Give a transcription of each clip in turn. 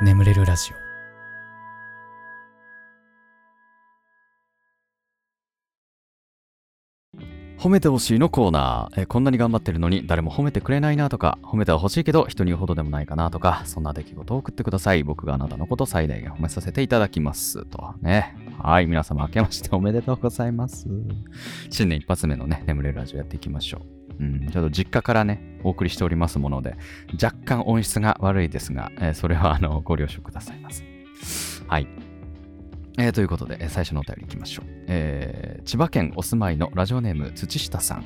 眠れるラジオ褒めてほしいのコーナー、えーこんなに頑張ってるのに誰も褒めてくれないなとか、褒めては欲しいけど人に言うほどでもないかなとか、そんな出来事を送ってください。僕があなたのこと最大限褒めさせていただきます。とね。はい、皆様明けましておめでとうございます。新年一発目のね、眠れるラジオやっていきましょう。うん、ちょっと実家からね、お送りしておりますもので、若干音質が悪いですが、えーそれはあのご了承くださいませ。はい。えーということで、最初のお便りいきましょう、えー千葉県お住まいのラジオネーム土下さん。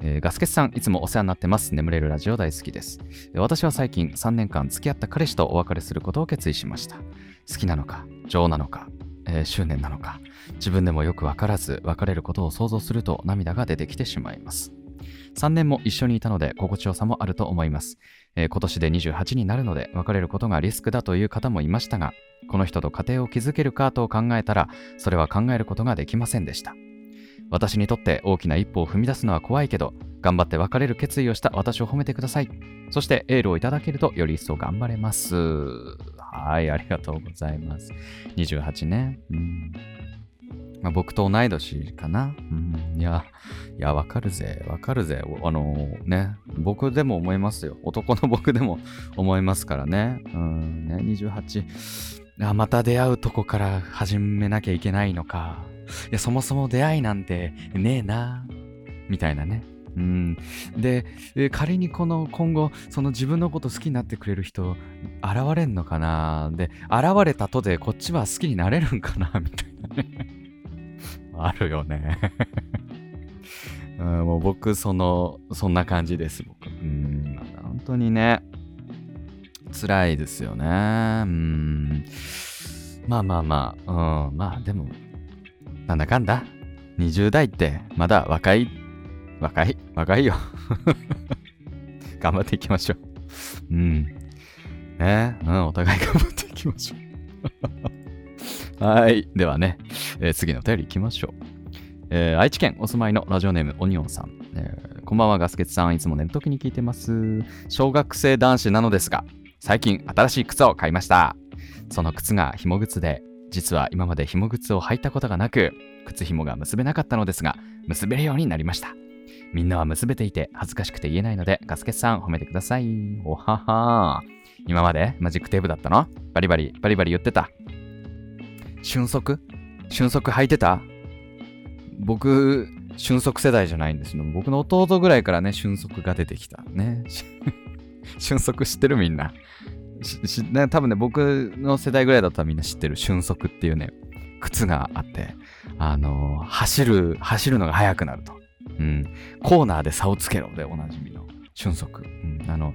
えーガスケツさん、いつもお世話になってます。眠れるラジオ大好きです。私は最近3年間付き合った彼氏とお別れすることを決意しました。好きなのか、情なのか、えー執念なのか、自分でもよくわからず別れることを想像すると涙が出てきてしまいます。3年も一緒にいたので心地よさもあると思います。えー今年で28になるので別れることがリスクだという方もいましたが、この人と家庭を築けるかと考えたら、それは考えることができませんでした。私にとって大きな一歩を踏み出すのは怖いけど、頑張って別れる決意をした私を褒めてください。そしてエールをいただけるとより一層頑張れます。はい、ありがとうございます。28ね。うんまあ、僕と同い年かな。うん、いや、いや、わかるぜ、わかるぜ。あのね、僕でも思いますよ。男の僕でも思いますからね。うん、ね、28。あまた出会うとこから始めなきゃいけないのか。いや、そもそも出会いなんてねえな。みたいなね。うん、で、仮にこの今後、その自分のこと好きになってくれる人、現れんのかなで、現れたとでこっちは好きになれるんかなみたいなね。あるよね。うん、もう僕、その、そんな感じです、僕。うん、本当にね、辛いですよね。うん。まあまあまあ、うん、まあでも、なんだかんだ、20代ってまだ若い、若い、若いよ。頑張っていきましょう。うん。ね、うん、お互い頑張っていきましょう。はい。ではね、えー次のお便り行きましょう。えー愛知県お住まいのラジオネームオニオンさん、えーこんばんはガスケツさん。いつも寝るときに聞いてます。小学生男子なのですが最近新しい靴を買いました。その靴が紐靴で実は今まで紐靴を履いたことがなく靴紐が結べなかったのですが結べるようになりました。みんなは結べていて恥ずかしくて言えないのでガスケツさん褒めてください。おはは今までマジックテープだったの？バリバリバリバリ言ってた。瞬足？瞬足履いてた？僕、瞬足世代じゃないんですよ。僕の弟ぐらいからね、瞬足が出てきた。ね。瞬足知ってるみんな。ししね、多分ね、僕の世代ぐらいだったらみんな知ってる瞬足っていうね、靴があって、あのー走る、走るのが速くなると。うん。コーナーで差をつけろでおなじみの瞬足。うん。あの、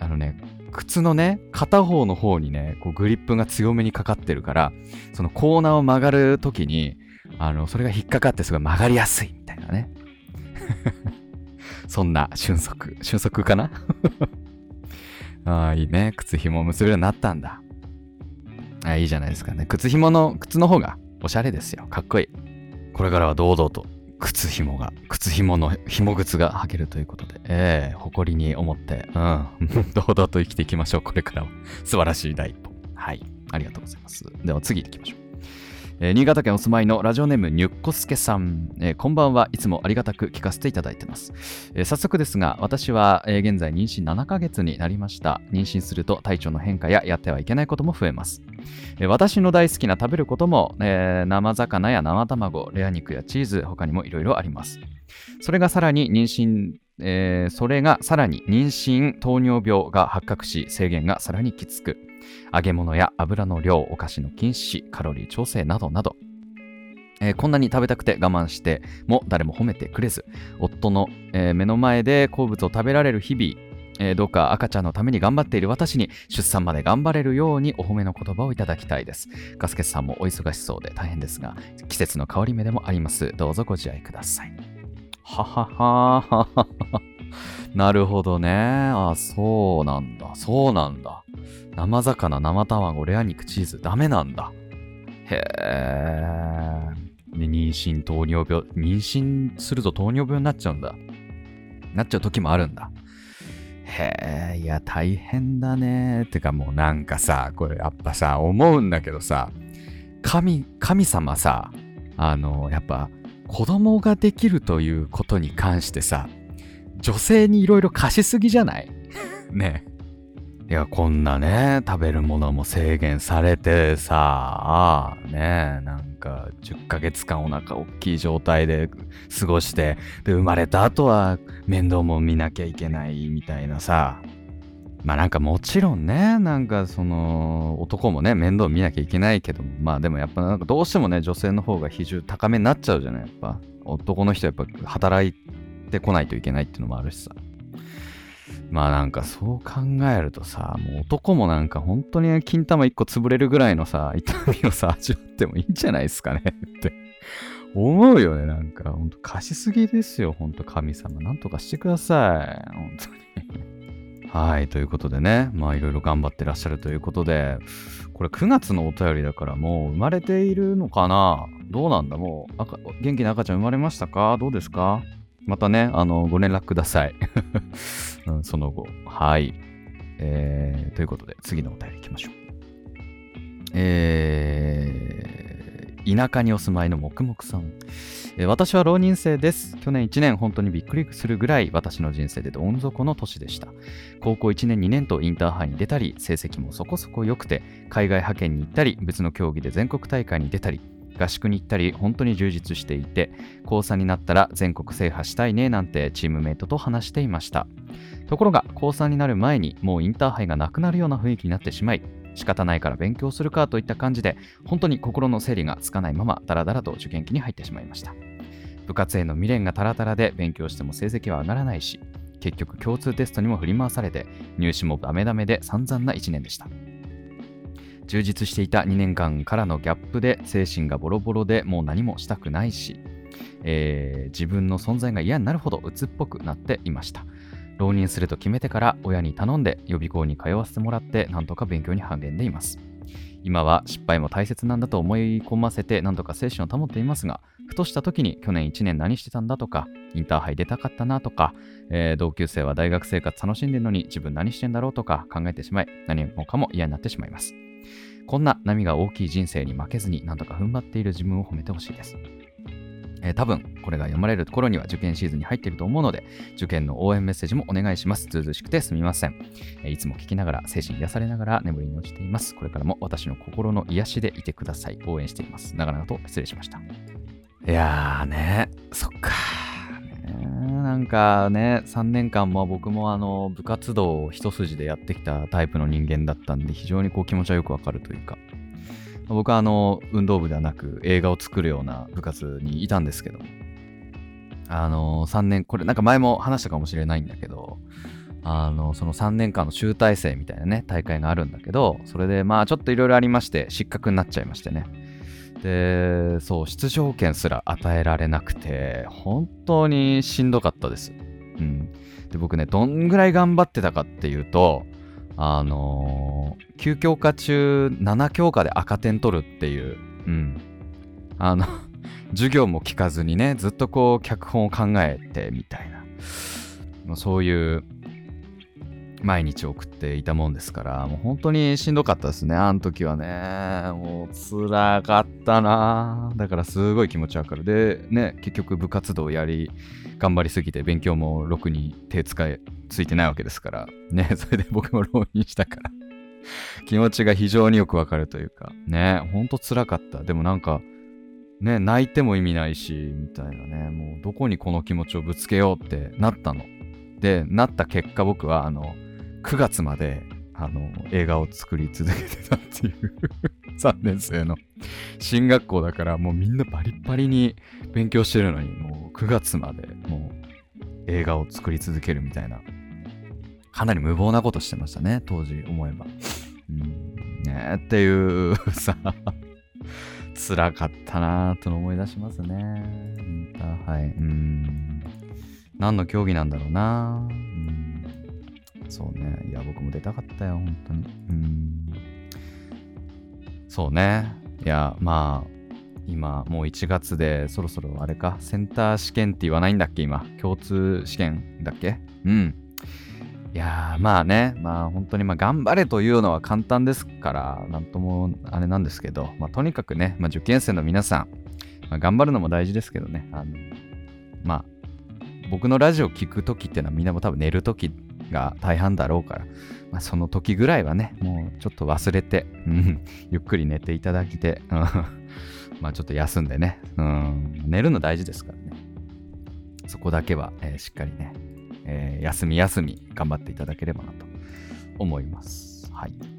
あのね、靴のね、片方の方にね、こうグリップが強めにかかってるから、そのコーナーを曲がるときに、あの、それが引っかかってすごい曲がりやすいみたいなね。そんな瞬足。瞬足かな？ああ、いいね。靴紐を結べるようになったんだ。あいいじゃないですかね。靴紐の、靴の方がおしゃれですよ。かっこいい。これからは堂々と靴紐が、靴紐の紐靴が履けるということで、ええ誇りに思って、うん、堂々と生きていきましょう。これからは。素晴らしい第一歩。はい。ありがとうございます。では次行きましょう。えー新潟県お住まいのラジオネームにゅっこすけさん、えーこんばんはいつもありがたく聞かせていただいてます、えー早速ですが私は、え現在妊娠7ヶ月になりました。妊娠すると体調の変化ややってはいけないことも増えます、え私の大好きな食べることも、え生魚や生卵レア肉やチーズ他にもいろいろあります。それがさらに妊娠えそれがさらに妊娠糖尿病が発覚し制限がさらにきつく。揚げ物や油の量、お菓子の禁止、カロリー調整などなど、えーこんなに食べたくて我慢しても誰も褒めてくれず、夫の、えー目の前で好物を食べられる日々、えーどうか赤ちゃんのために頑張っている私に出産まで頑張れるようにお褒めの言葉をいただきたいです。ガスケツさんもお忙しそうで大変ですが、季節の変わり目でもあります。どうぞご自愛ください。ははははは。なるほどね。あ、そうなんだ。そうなんだ。生魚、生卵、レア肉、チーズ、ダメなんだ。へえ。で妊娠、糖尿病。妊娠すると糖尿病になっちゃうんだ。なっちゃう時もあるんだ。へえ、いや、大変だね。てかもうなんかさ、これやっぱさ、思うんだけどさ、神、神様さ、あの、やっぱ子供ができるということに関してさ、女性にいろいろ貸しすぎじゃない？ねえいや、こんなね、食べるものも制限されてさ、ねなんか10ヶ月間お腹大きい状態で過ごして、で、生まれた後は面倒も見なきゃいけないみたいなさ、まあなんかもちろんね、なんかその男もね、面倒見なきゃいけないけども、まあでもやっぱなんかどうしてもね、女性の方が比重高めになっちゃうじゃない、やっぱ。男の人はやっぱ働いてこないといけないっていうのもあるしさ。まあなんかそう考えるとさ、もう男もなんか本当に金玉一個潰れるぐらいのさ、痛みをさ、味わってもいいんじゃないですかね。って。思うよね、なんか。ほんと貸しすぎですよ、ほんと神様。なんとかしてください。本当に。はい、ということでね、まあいろいろ頑張ってらっしゃるということで、これ9月のお便りだからもう生まれているのかな？どうなんだ？もう元気な赤ちゃん生まれましたか？どうですか？またね、あの、ご連絡ください。うん、その後。はい。えー、ということで、次のお便り行きましょう。えー、田舎にお住まいの黙々さん。え、私は浪人生です。去年1年本当にびっくりするぐらい私の人生でどん底の年でした。高校1年2年とインターハイに出たり、成績もそこそこ良くて、海外派遣に行ったり、別の競技で全国大会に出たり、合宿に行ったり本当に充実していて高3になったら全国制覇したいねなんてチームメイトと話していました。ところが高3になる前にもうインターハイがなくなるような雰囲気になってしまい仕方ないから勉強するかといった感じで本当に心の整理がつかないままダラダラと受験期に入ってしまいました。部活への未練がタラタラで勉強しても成績は上がらないし結局共通テストにも振り回されて入試もダメダメで散々な1年でした。充実していた2年間からのギャップで精神がボロボロでもう何もしたくないし、えー、自分の存在が嫌になるほど鬱っぽくなっていました。浪人すると決めてから親に頼んで予備校に通わせてもらってなんとか勉強に励んでいます。今は失敗も大切なんだと思い込ませてなんとか精神を保っていますが、ふとした時に去年1年何してたんだとか、インターハイ出たかったなとか、えー、同級生は大学生活楽しんでるのに自分何してんだろうとか考えてしまい、何もかも嫌になってしまいます。こんな波が大きい人生に負けずになんとか踏ん張っている自分を褒めてほしいです。えー、多分これが読まれる頃には受験シーズンに入っていると思うので受験の応援メッセージもお願いします。ずうずしくてすみません、えー、いつも聞きながら精神癒されながら眠りに落ちています。これからも私の心の癒しでいてください。応援しています。長々と失礼しました。いやーね、そっか。なんかね、3年間も僕もあの部活動を一筋でやってきたタイプの人間だったんで、非常にこう気持ちはよくわかるというか、僕はあの運動部ではなく映画を作るような部活にいたんですけど、あの3年、これなんか前も話したかもしれないんだけど、あのその3年間の集大成みたいなね、大会があるんだけど、それでまあちょっといろいろありまして、失格になっちゃいましてね。で、そう、出場権すら与えられなくて、本当にしんどかったです。うん。で、僕ね、どんぐらい頑張ってたかっていうと、あのー、9教科中7教科で赤点取るっていう、うん。あの 授業も聞かずにね、ずっとこう、脚本を考えてみたいな、そういう毎日送っていたもんですから、もう本当にしんどかったですね、あの時はね。もう辛かったなだからすごい気持ちわかる。で、ね、結局部活動やり、頑張りすぎて勉強もろくに手使いついてないわけですから、ね、それで僕も浪人したから気持ちが非常によくわかるというか、ね、ほんと辛かった。でもなんか、ね、泣いても意味ないし、みたいなね、もうどこにこの気持ちをぶつけようってなったの。で、なった結果僕は、あの、9月まであの映画を作り続けてたっていう。3年生の。進学校だからもうみんなバリバリに勉強してるのにもう9月までもう映画を作り続けるみたいな。かなり無謀なことしてましたね当時思えば。うん。ねっていう さ辛かったなーと思い出しますね。インターハイうん。何の競技なんだろうなうんそうね。いや、僕も出たかったよ、本当に。うん。そうね。いや、まあ、今、もう1月で、そろそろあれか、センター試験って言わないんだっけ、今。共通試験だっけ？うん。いや、まあね、まあ本当にまあ頑張れというのは簡単ですから、なんともあれなんですけど、まあとにかくね、まあ受験生の皆さん、まあ、頑張るのも大事ですけどね、あの、まあ、僕のラジオ聞くときっていうのはみんなも多分寝るときが大半だろうから、まあ、その時ぐらいはね、もうちょっと忘れて、うん、ゆっくり寝ていただきて、まあちょっと休んでね、うん、寝るの大事ですからね。そこだけは、えー、しっかりね、えー、休み休み頑張っていただければなと思います。はい。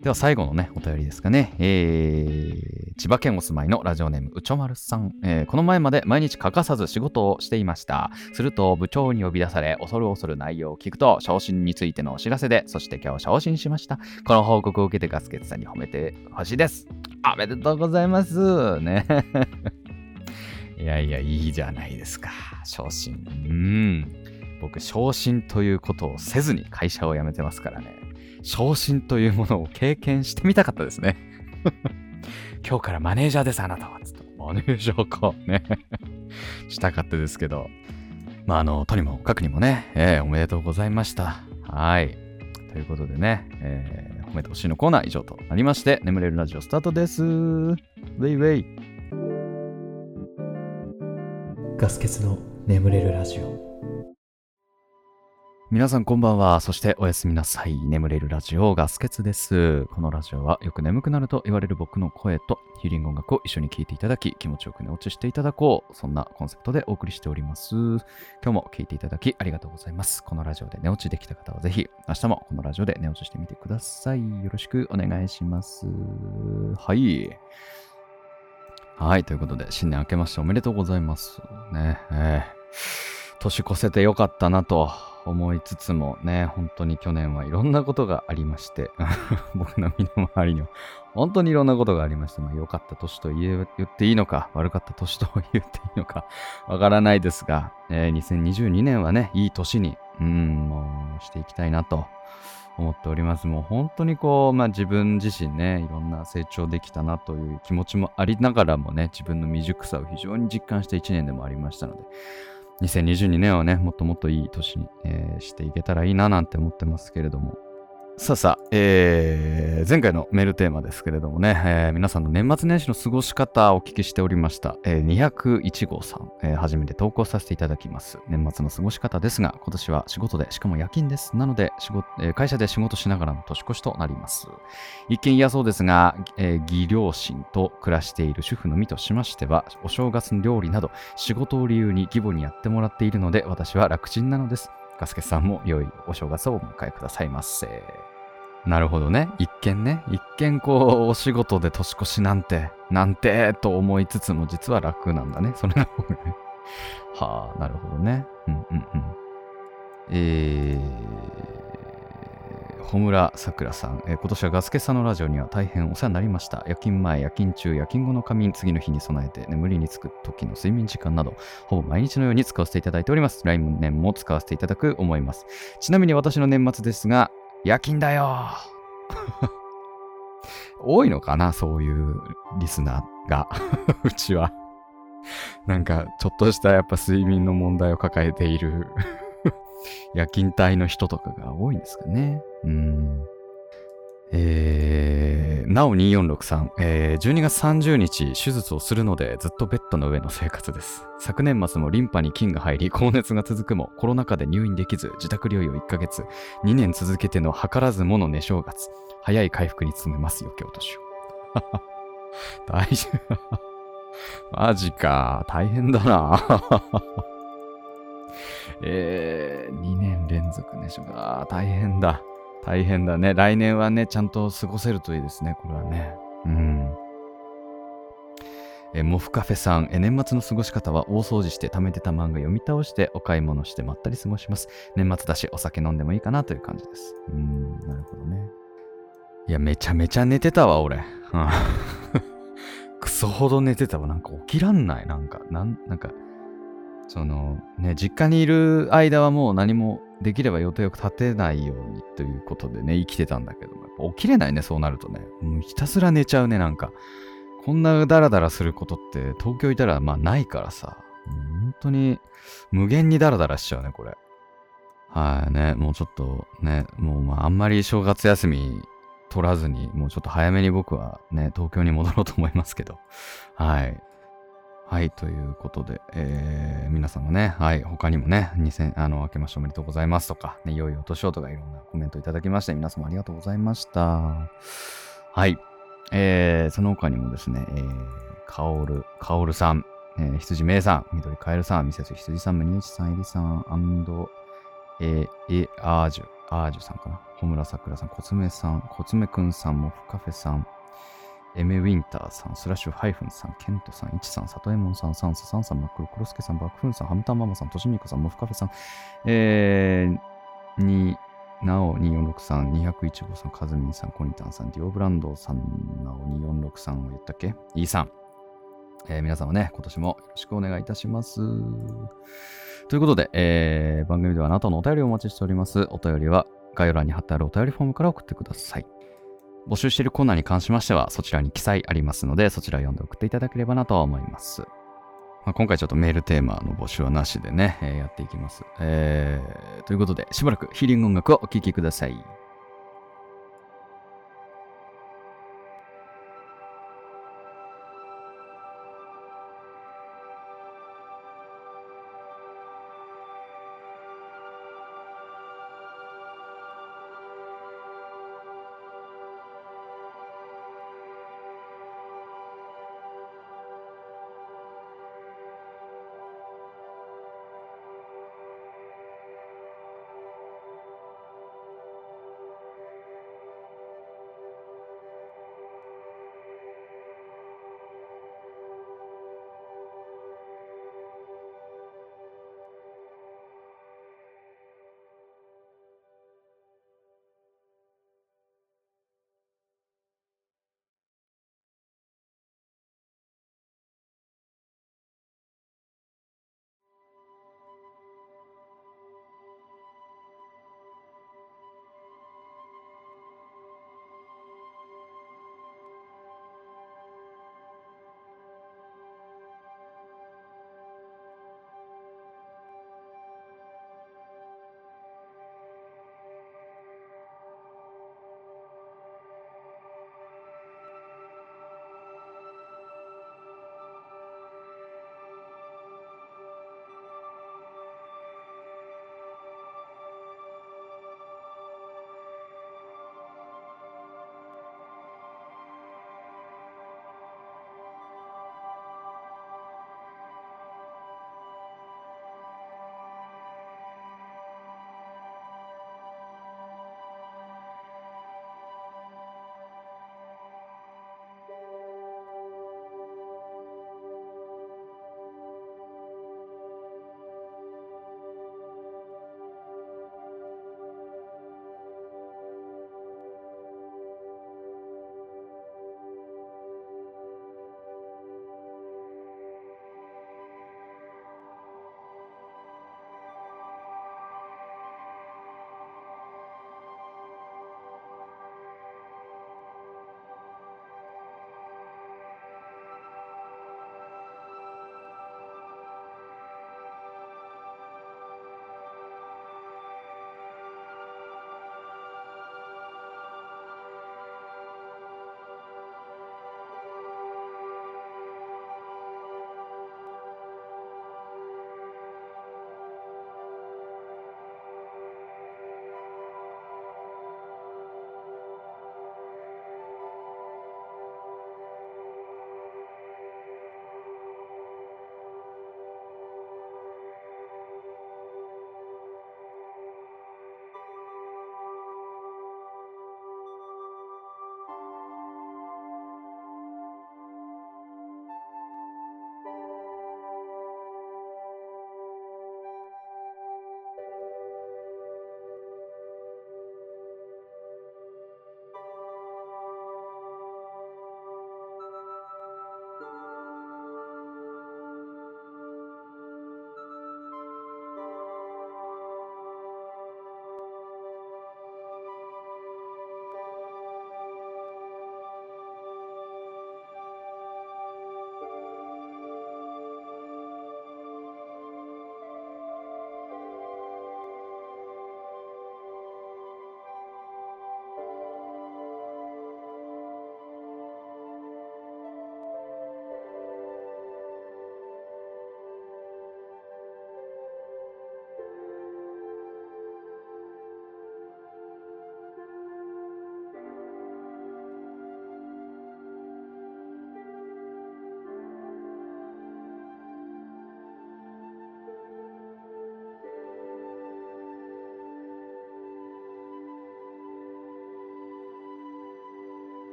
では最後のね、お便りですかね。えー、千葉県お住まいのラジオネーム、うちょまるさん、えー、この前まで毎日欠かさず仕事をしていました。すると部長に呼び出され、恐る恐る内容を聞くと、昇進についてのお知らせで、そして今日昇進しました。この報告を受けてガスケツさんに褒めてほしいです。おめでとうございます。ね。いやいや、いいじゃないですか。昇進。うん。僕、昇進ということをせずに会社を辞めてますからね。昇進というものを経験してみたかったですね。今日からマネージャーです、あなたは。つって、マネージャーか。ね。したかったですけど。まあ、あの、とにもかくにもね、えー、おめでとうございました。はい。ということでね、えー、褒めてほしいのコーナー以上となりまして、眠れるラジオスタートです。ウェイウェイ。ガス欠の眠れるラジオ。皆さんこんばんは。そしておやすみなさい。眠れるラジオガスケツです。このラジオはよく眠くなると言われる僕の声とヒーリング音楽を一緒に聴いていただき、気持ちよく寝落ちしていただこう。そんなコンセプトでお送りしております。今日も聴いていただきありがとうございます。このラジオで寝落ちできた方はぜひ、明日もこのラジオで寝落ちしてみてください。よろしくお願いします。はい。はい。ということで、新年明けましておめでとうございます。ね。えー、年越せてよかったなと思いつつもね、本当に去年はいろんなことがありまして、僕の身の回りには本当にいろんなことがありまして、まあ良かった年と言っていいのか、悪かった年と言っていいのか、わからないですが、えー、2022年はね、いい年に、うん、もうしていきたいなと思っております。もう本当にこう、まあ自分自身ね、いろんな成長できたなという気持ちもありながらもね、自分の未熟さを非常に実感した1年でもありましたので、2022年はね、もっともっといい年に、えー、していけたらいいななんて思ってますけれども、さあさあ、えー、前回のメールテーマですけれどもね、えー、皆さんの年末年始の過ごし方をお聞きしておりました。えー、201号さん、えー、初めて投稿させていただきます。年末の過ごし方ですが、今年は仕事で、しかも夜勤です。なので仕事、えー、会社で仕事しながらの年越しとなります。一見嫌そうですが、えー、義両親と暮らしている主婦の身としましては、お正月の料理など仕事を理由に義母にやってもらっているので、私は楽ちんなのです。ガスケさんも良いお正月をお迎えくださいませ。なるほどね。一見ね。一見こう、お仕事で年越しなんて、なんて、と思いつつも実は楽なんだね。それの方がね。はあ、なるほどね。うんうんうん。えー、穂村さくらさん、えー、今年はガスケさんのラジオには大変お世話になりました。夜勤前、夜勤中、夜勤後の仮眠、次の日に備えて眠りにつく時の睡眠時間など、ほぼ毎日のように使わせていただいております。来年も使わせていただく思います。ちなみに私の年末ですが、夜勤だよ 多いのかなそういうリスナーが うちはなんか、ちょっとしたやっぱ睡眠の問題を抱えている夜勤帯の人とかが多いんですかね。うん。えー、なお2463、えー、12月30日手術をするのでずっとベッドの上の生活です。昨年末もリンパに菌が入り高熱が続くもコロナ禍で入院できず自宅療養1ヶ月、2年続けての図らずもの寝正月、早い回復に努めますよ、京都市を。大丈夫。マジか。大変だな。えー、2年連続寝正月。ああ、大変だ。大変だね。来年はね、ちゃんと過ごせるといいですね、これはね。うん。えモフカフェさんえ、年末の過ごし方は大掃除して貯めてた漫画読み倒してお買い物してまったり過ごします。年末だしお酒飲んでもいいかなという感じです。うん、なるほどね。いや、めちゃめちゃ寝てたわ、俺。クソほど寝てたわ。なんか起きらんない。なんか、なん、なんか、そのね、実家にいる間はもう何もできれば予定を立てないようにということでね、生きてたんだけども、やっぱ起きれないね、そうなるとね。もうひたすら寝ちゃうね、なんか。こんなダラダラすることって東京いたらまあないからさ。本当に無限にダラダラしちゃうね、これ。はいね、もうちょっとね、もうまああんまり正月休み取らずに、もうちょっと早めに僕はね、東京に戻ろうと思いますけど。はい。はい、ということで、えー、皆さんもね、はい、他にもね、2000、あの、明けましておめでとうございますとか、ね、いよいよ年をとかいろんなコメントいただきまして、皆様ありがとうございました。はい。えー、その他にもですね、えー、かおる、かおるさん、えー、羊めいさん、緑かえるさん、ミセス羊さん、ムニエチさん、エリさん、アンド、えー、え、アージュ、アージュさんかな。穂村さくらさん、コツメさん、コツメくんさん、モフカフェさん、エメウィンターさん、スラッシュハイフンさん、ケントさん、イチさん、サトエモンさん、サンサさんさん、マクロクロスケさん、バクフンさん、ハムタンママさん、トシミコさん、モフカフェさん、えー、に、なお246さん、215さん、カズミンさん、コニタンさん、ディオブランドさん、なお246さんを言ったっけ？イーさん。えー、皆様ね、今年もよろしくお願いいたします。ということで、えー、番組ではあなたのお便りをお待ちしております。お便りは概要欄に貼ってあるお便りフォームから送ってください。募集しているコーナーに関しましては、そちらに記載ありますので、そちらを読んで送っていただければなと思います。まあ、今回ちょっとメールテーマの募集はなしでね、えー、やっていきます。えー、ということで、しばらくヒーリング音楽をお聴きください。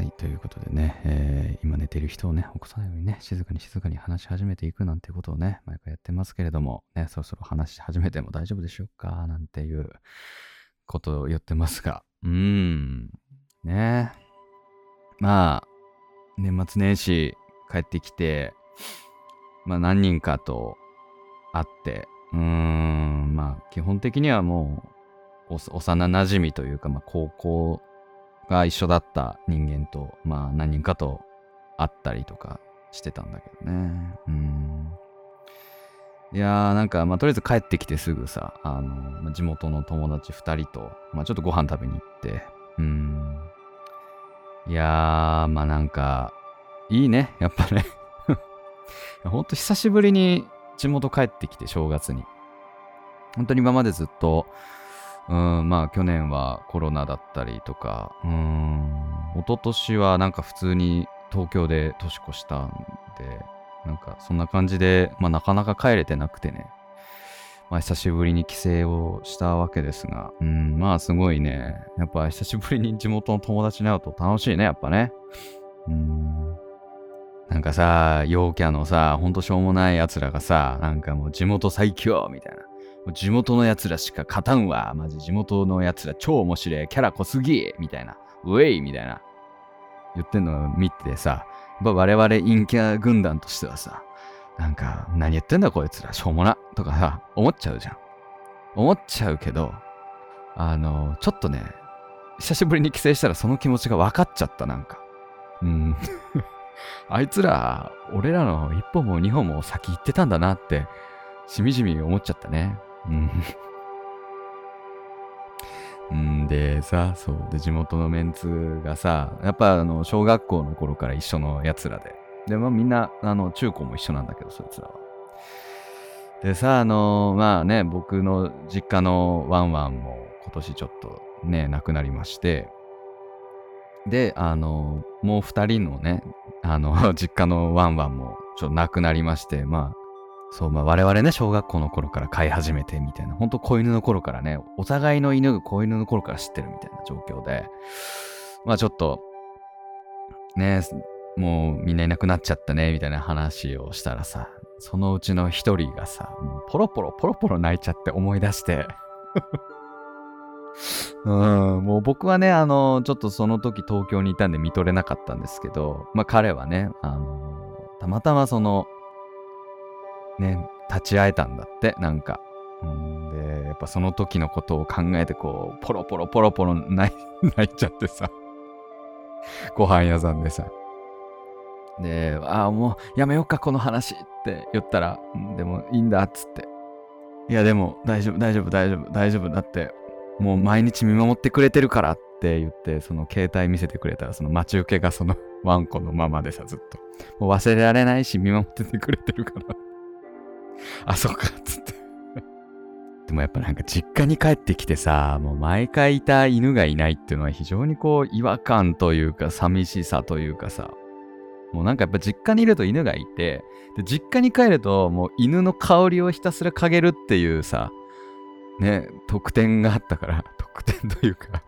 はい、ということでね、えー今寝てる人をね、起こさないようにね、静かに静かに話し始めていくなんてことをね、毎回やってますけれども、ね、そろそろ話し始めても大丈夫でしょうかなんていうことを言ってますが、うーん、ね。まあ、年末年始帰ってきて、まあ何人かと会って、うーん、まあ基本的にはもう、幼馴染みというか、まあ高校が一緒だった人間と、まあ何人かと会ったりとかしてたんだけどね。うん。いやーなんか、まあとりあえず帰ってきてすぐさ、あの、地元の友達二人と、まあちょっとご飯食べに行って、うん。いやー、まあなんか、いいね、やっぱね。ほんと久しぶりに地元帰ってきて、正月に。本当に今までずっと、うん、まあ去年はコロナだったりとか、うん、一昨年はなんか普通に東京で年越したんで、なんかそんな感じで、まあなかなか帰れてなくてね、まあ久しぶりに帰省をしたわけですが、うん、まあすごいね、やっぱ久しぶりに地元の友達に会うと楽しいね、やっぱね。うん。なんかさ、陽キャのさ、ほんとしょうもない奴らがさ、なんかもう地元最強みたいな。地元の奴らしか勝たんわ。マジ地元の奴ら超面白い。キャラ濃すぎみたいな。ウェイみたいな。言ってんのを見てさ、やっぱ我々陰キャ軍団としてはさ、なんか、何言ってんだこいつら、しょうもな。とかさ、思っちゃうじゃん。思っちゃうけど、あの、ちょっとね、久しぶりに帰省したらその気持ちが分かっちゃった、なんか。うん。あいつら、俺らの一歩も二歩も先行ってたんだなって、しみじみ思っちゃったね。うん。でさ、そう。で、地元のメンツがさ、やっぱあの、小学校の頃から一緒の奴らで。で、まあみんな、あの、中高も一緒なんだけど、そいつらは。でさ、あのまあね、僕の実家のワンワンも今年ちょっとね、亡くなりまして、で、あのもう二人のね、あの、実家のワンワンもちょっと亡くなりまして、まあ、そう、まあ我々ね、小学校の頃から飼い始めてみたいな、ほんと子犬の頃からね、お互いの犬が子犬の頃から知ってるみたいな状況で、まあちょっと、ね、もうみんないなくなっちゃったね、みたいな話をしたらさ、そのうちの一人がさ、もうポロポロポロポロ泣いちゃって思い出して、うん、もう僕はね、あの、ちょっとその時東京にいたんで見とれなかったんですけど、まあ彼はね、あの、たまたまその、ね、立ち会えたんだって、なんか。うんで、やっぱその時のことを考えて、こう、ポロポロポロポロ 泣いちゃってさ、ご飯屋さんでさ。で、ああ、もうやめようか、この話って言ったら、でもいいんだっつって。いや、でも大丈夫、大丈夫、大丈夫、大丈夫。だって、もう毎日見守ってくれてるからって言って、その携帯見せてくれたら、その待ち受けがそのワンコのままでさ、ずっと。もう忘れられないし、見守っててくれてるから。あ、そっか、つって。でもやっぱなんか実家に帰ってきてさ、もう毎回いた犬がいないっていうのは非常にこう違和感というか寂しさというかさ、もうなんかやっぱ実家にいると犬がいて、で、実家に帰るともう犬の香りをひたすら嗅げるっていうさ、ね、特典があったから、特典というか。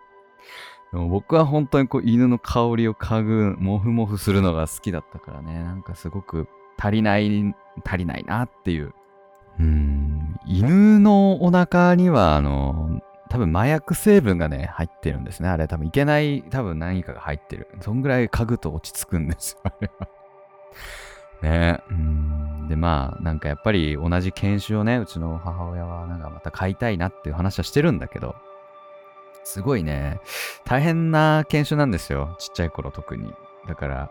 でも僕は本当にこう犬の香りを嗅ぐ、モフモフするのが好きだったからね、なんかすごく足りない、足りないなっていう。うん、犬のお腹には、あの、多分麻薬成分がね、入ってるんですね。あれ多分いけない、多分何かが入ってる。そんぐらい嗅ぐと落ち着くんですよ、あれは。ねうん。で、まあ、なんかやっぱり同じ犬種をね、うちの母親はなんかまた飼いたいなっていう話はしてるんだけど、すごいね、大変な犬種なんですよ。ちっちゃい頃特に。だから、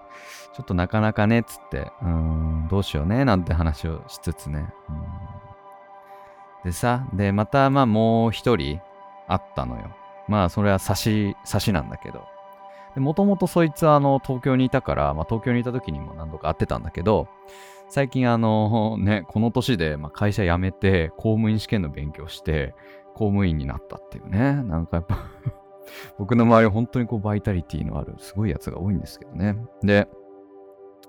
ちょっとなかなかね、っつって、うーん、どうしようね、なんて話をしつつね。でさ、で、また、まあ、もう一人会ったのよ。まあ、それは差し、差しなんだけど。もともとそいつは、あの、東京にいたから、まあ、東京にいた時にも何度か会ってたんだけど、最近、あの、ね、この年で、まあ、会社辞めて、公務員試験の勉強して、公務員になったっていうね。なんかやっぱ僕の周り本当にこう、バイタリティのある、すごいやつが多いんですけどね。で、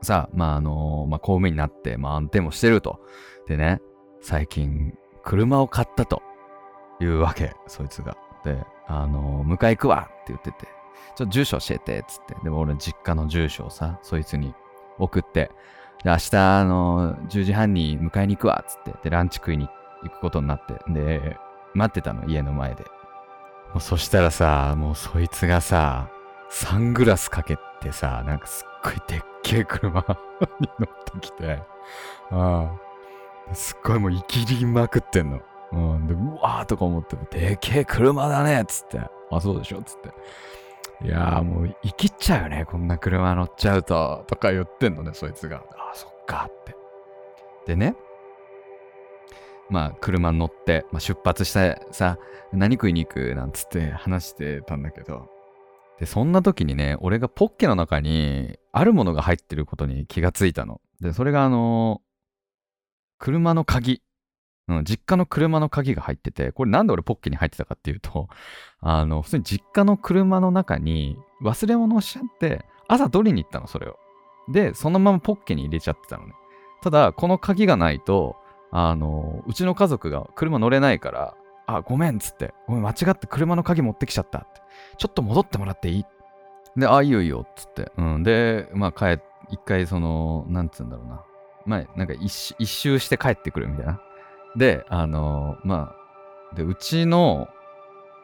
さあ、まあ、あの、まあ、公務員になって、まあ、安定もしてると。でね、最近、車を買ったというわけ、そいつが。で、あの、迎え行くわって言ってて。ちょっと住所教えてっ、つって。でも俺実家の住所をさ、そいつに送って、で、明日、あの、10時半に迎えに行くわっ、つって。で、ランチ食いに行くことになって。で、待ってたの、家の前で。もうそしたらさ、もうそいつがさ、サングラスかけてさ、なんかすっごいでっけえ車 に乗ってきて、ああすっごいもう生きりまくってんの。うん、で、うわーとか思って、でっけえ車だねっつって。あ、そうでしょっつって。いやーもう生きっちゃうよね、こんな車乗っちゃうと、とか言ってんのね、そいつが。あ、そっかって。でね、まあ、車に乗って、まあ、出発してさ、何食いに行くなんつって話してたんだけど、で、そんな時にね、俺がポッケの中にあるものが入ってることに気がついたの。で、それがあの車の鍵。うん、実家の車の鍵が入ってて、これなんで俺ポッケに入ってたかっていうと、あの、普通に実家の車の中に忘れ物をしちゃって、朝取りに行ったの、それを。で、そのままポッケに入れちゃってたのね。ただ、この鍵がないと、あの、うちの家族が車乗れないから、あ、ごめんっつって、ごめん、間違って車の鍵持ってきちゃったって。ちょっと戻ってもらっていい？で、あ、いいよいいよっつって。うん。で、まあ、帰っ、一回その、なんつうんだろうな。まあ、なんか一周一周して帰ってくるみたいな。で、あのまあ、で、うちの、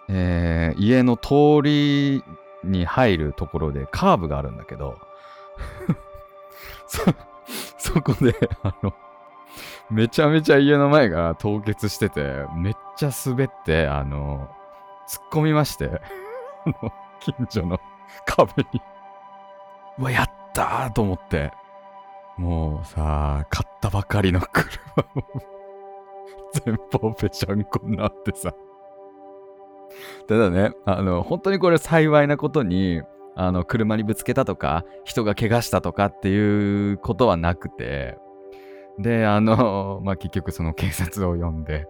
えー家の通りに入るところでカーブがあるんだけど、そ、そこで、あの、めちゃめちゃ家の前が凍結してて、めっちゃ滑って、あの、突っ込みまして、近所の壁に。うわ、やったーと思って。もうさ、買ったばかりの車も、前方ぺちゃんこになってさ。ただね、あの、本当にこれ幸いなことに、あの、車にぶつけたとか、人が怪我したとかっていうことはなくて、で、あの、まあ、結局その警察を呼んで、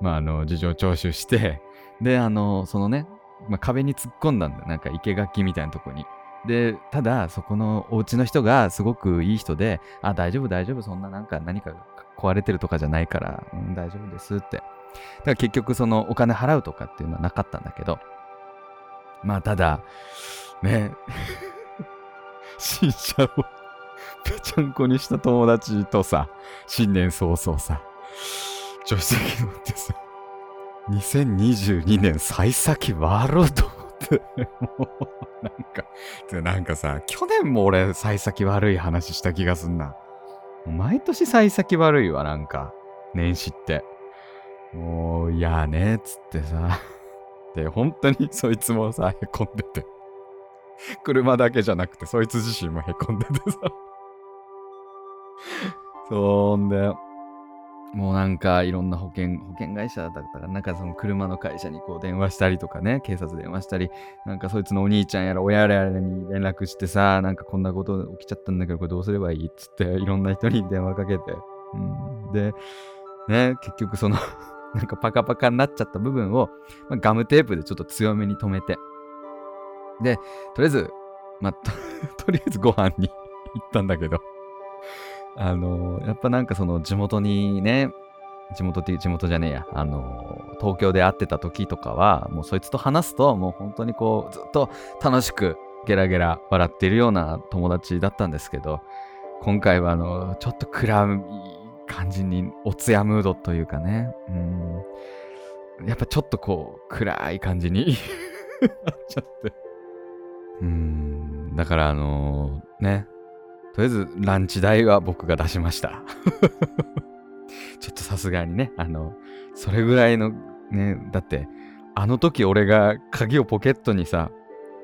まあ、あの、事情聴取して、で、あの、そのね、まあ、壁に突っ込んだんだ。なんか生垣みたいなとこに。で、ただ、そこのお家の人がすごくいい人で、あ、大丈夫、大丈夫、そんななんか何か壊れてるとかじゃないから、うん、大丈夫ですって。だから結局、そのお金払うとかっていうのはなかったんだけど、まあ、ただ、ね、新車をぺちゃんこにした友達とさ、新年早々さ、助手席乗ってさ、2022年幸先悪うと思って、もう、なんか、なんかさ、去年も俺、幸先悪い話した気がすんな。毎年幸先悪いわ、なんか、年始って。もう、いやね、つってさ。で、本当にそいつもさ、へこんでて。車だけじゃなくて、そいつ自身もへこんでてさ。そうんで、もうなんかいろんな保険、保険会社だったから、なんかその車の会社にこう電話したりとかね、警察電話したり、なんかそいつのお兄ちゃんやら親やらに連絡してさ、なんかこんなこと起きちゃったんだけど、これどうすればいいっつって、いろんな人に電話かけて。うん、で、ね、結局その なんかパカパカになっちゃった部分を、まあ、ガムテープでちょっと強めに留めて。で、とりあえず、まあ、と とりあえずご飯に行ったんだけど、あのやっぱなんかその地元にね、地元っていう地元じゃねえや、あの東京で会ってた時とかは、もうそいつと話すと、もう本当にこう、ずっと楽しくゲラゲラ笑っているような友達だったんですけど、今回はあの、ちょっと暗い感じに、おつやムードというかね、うん、やっぱちょっとこう、暗い感じに なっちゃって。うん、だからあのね、とりあえずランチ代は僕が出しました。ちょっとさすがにね、あの、それぐらいのね、だって、あの時俺が鍵をポケットにさ、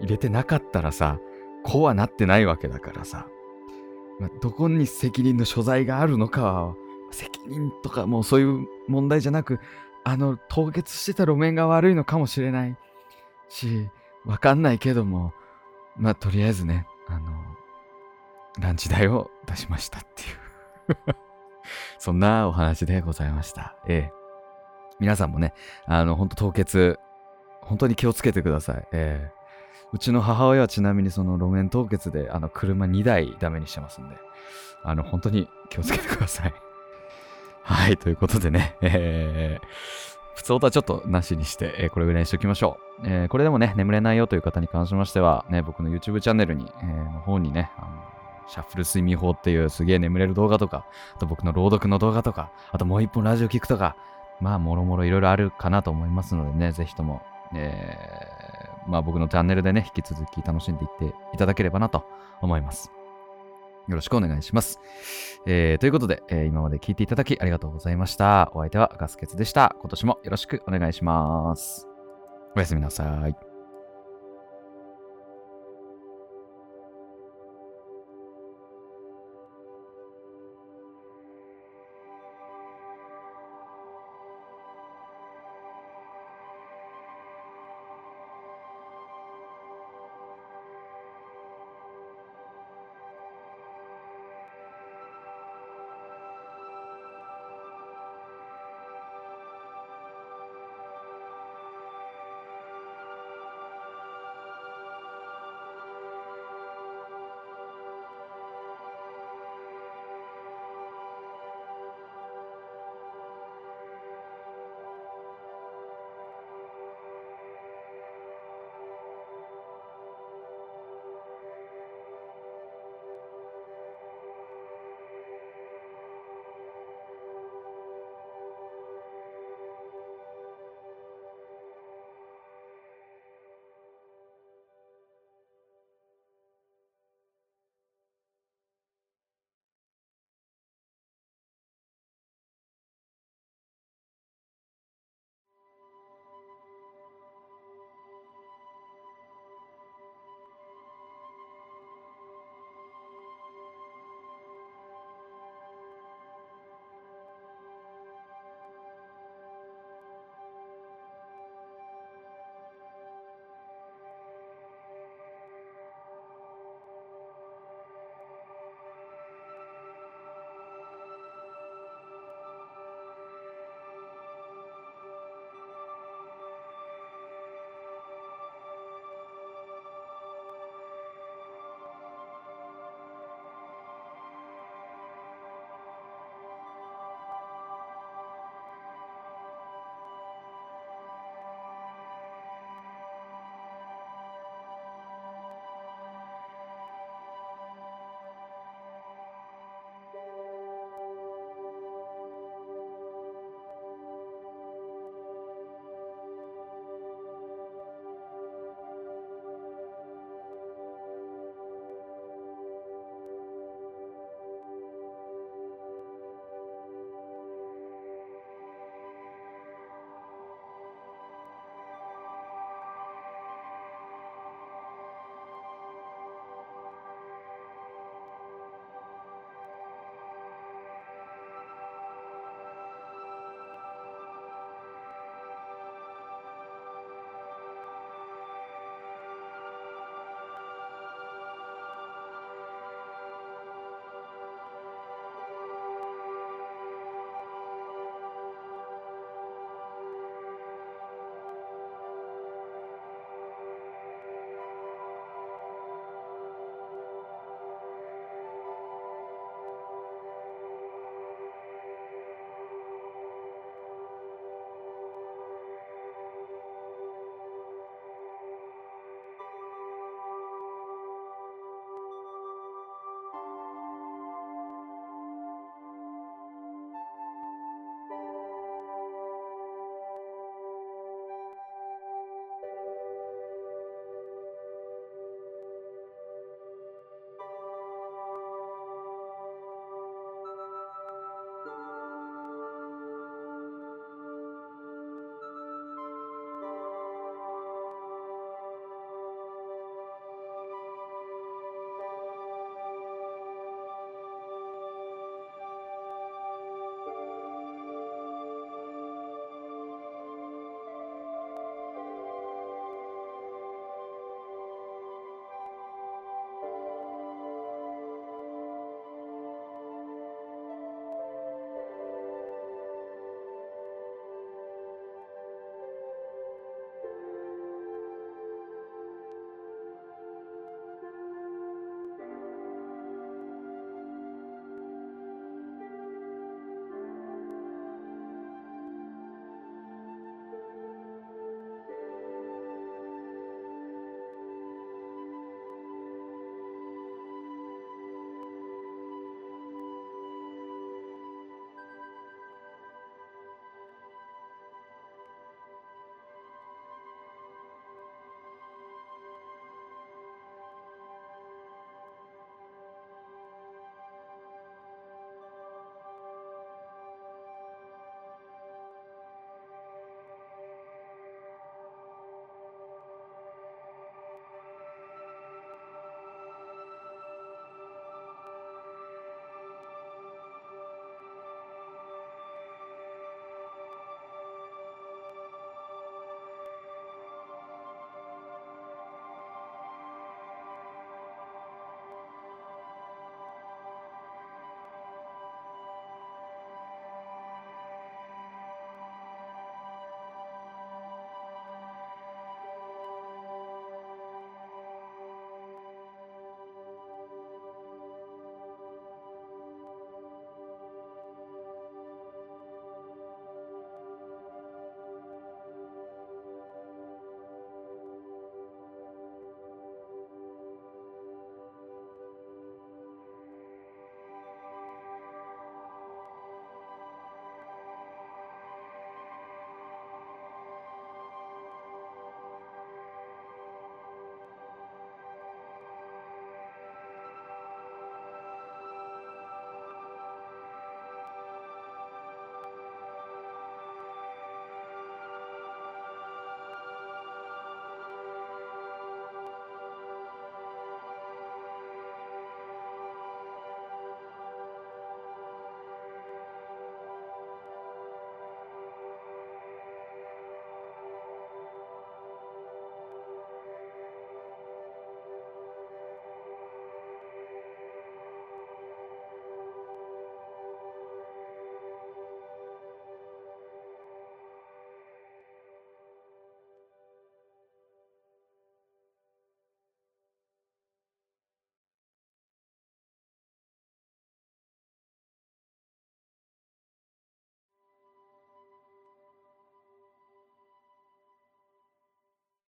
入れてなかったらさ、こうはなってないわけだからさ、まあどこに責任の所在があるのかは、責任とかもうそういう問題じゃなく、あの、凍結してた路面が悪いのかもしれないし、わかんないけども、まあ、とりあえずね、あの、ランチ代を出しましたっていう そんなお話でございました。ええ。皆さんもね、あの、本当凍結、本当に気をつけてください。ええ。うちの母親はちなみにその路面凍結で、あの、車2台ダメにしてますんで、あの、本当に気をつけてください。はい、ということでね、えー、普通音はちょっとなしにして、えーこれぐらいにしておきましょう。えーこれでもね、眠れないよという方に関しましては、ね、僕の YouTube チャンネルに、えーの方にね、あのシャッフル睡眠法っていうすげえ眠れる動画とか、あと僕の朗読の動画とか、あともう一本ラジオ聞くとか、まあ、もろもろいろいろあるかなと思いますのでね、ぜひとも、えーまあ僕のチャンネルでね、引き続き楽しんでいっていただければなと思います。よろしくお願いします。えーということで、えー今まで聞いていただきありがとうございました。お相手はガスケツでした。今年もよろしくお願いします。おやすみなさい。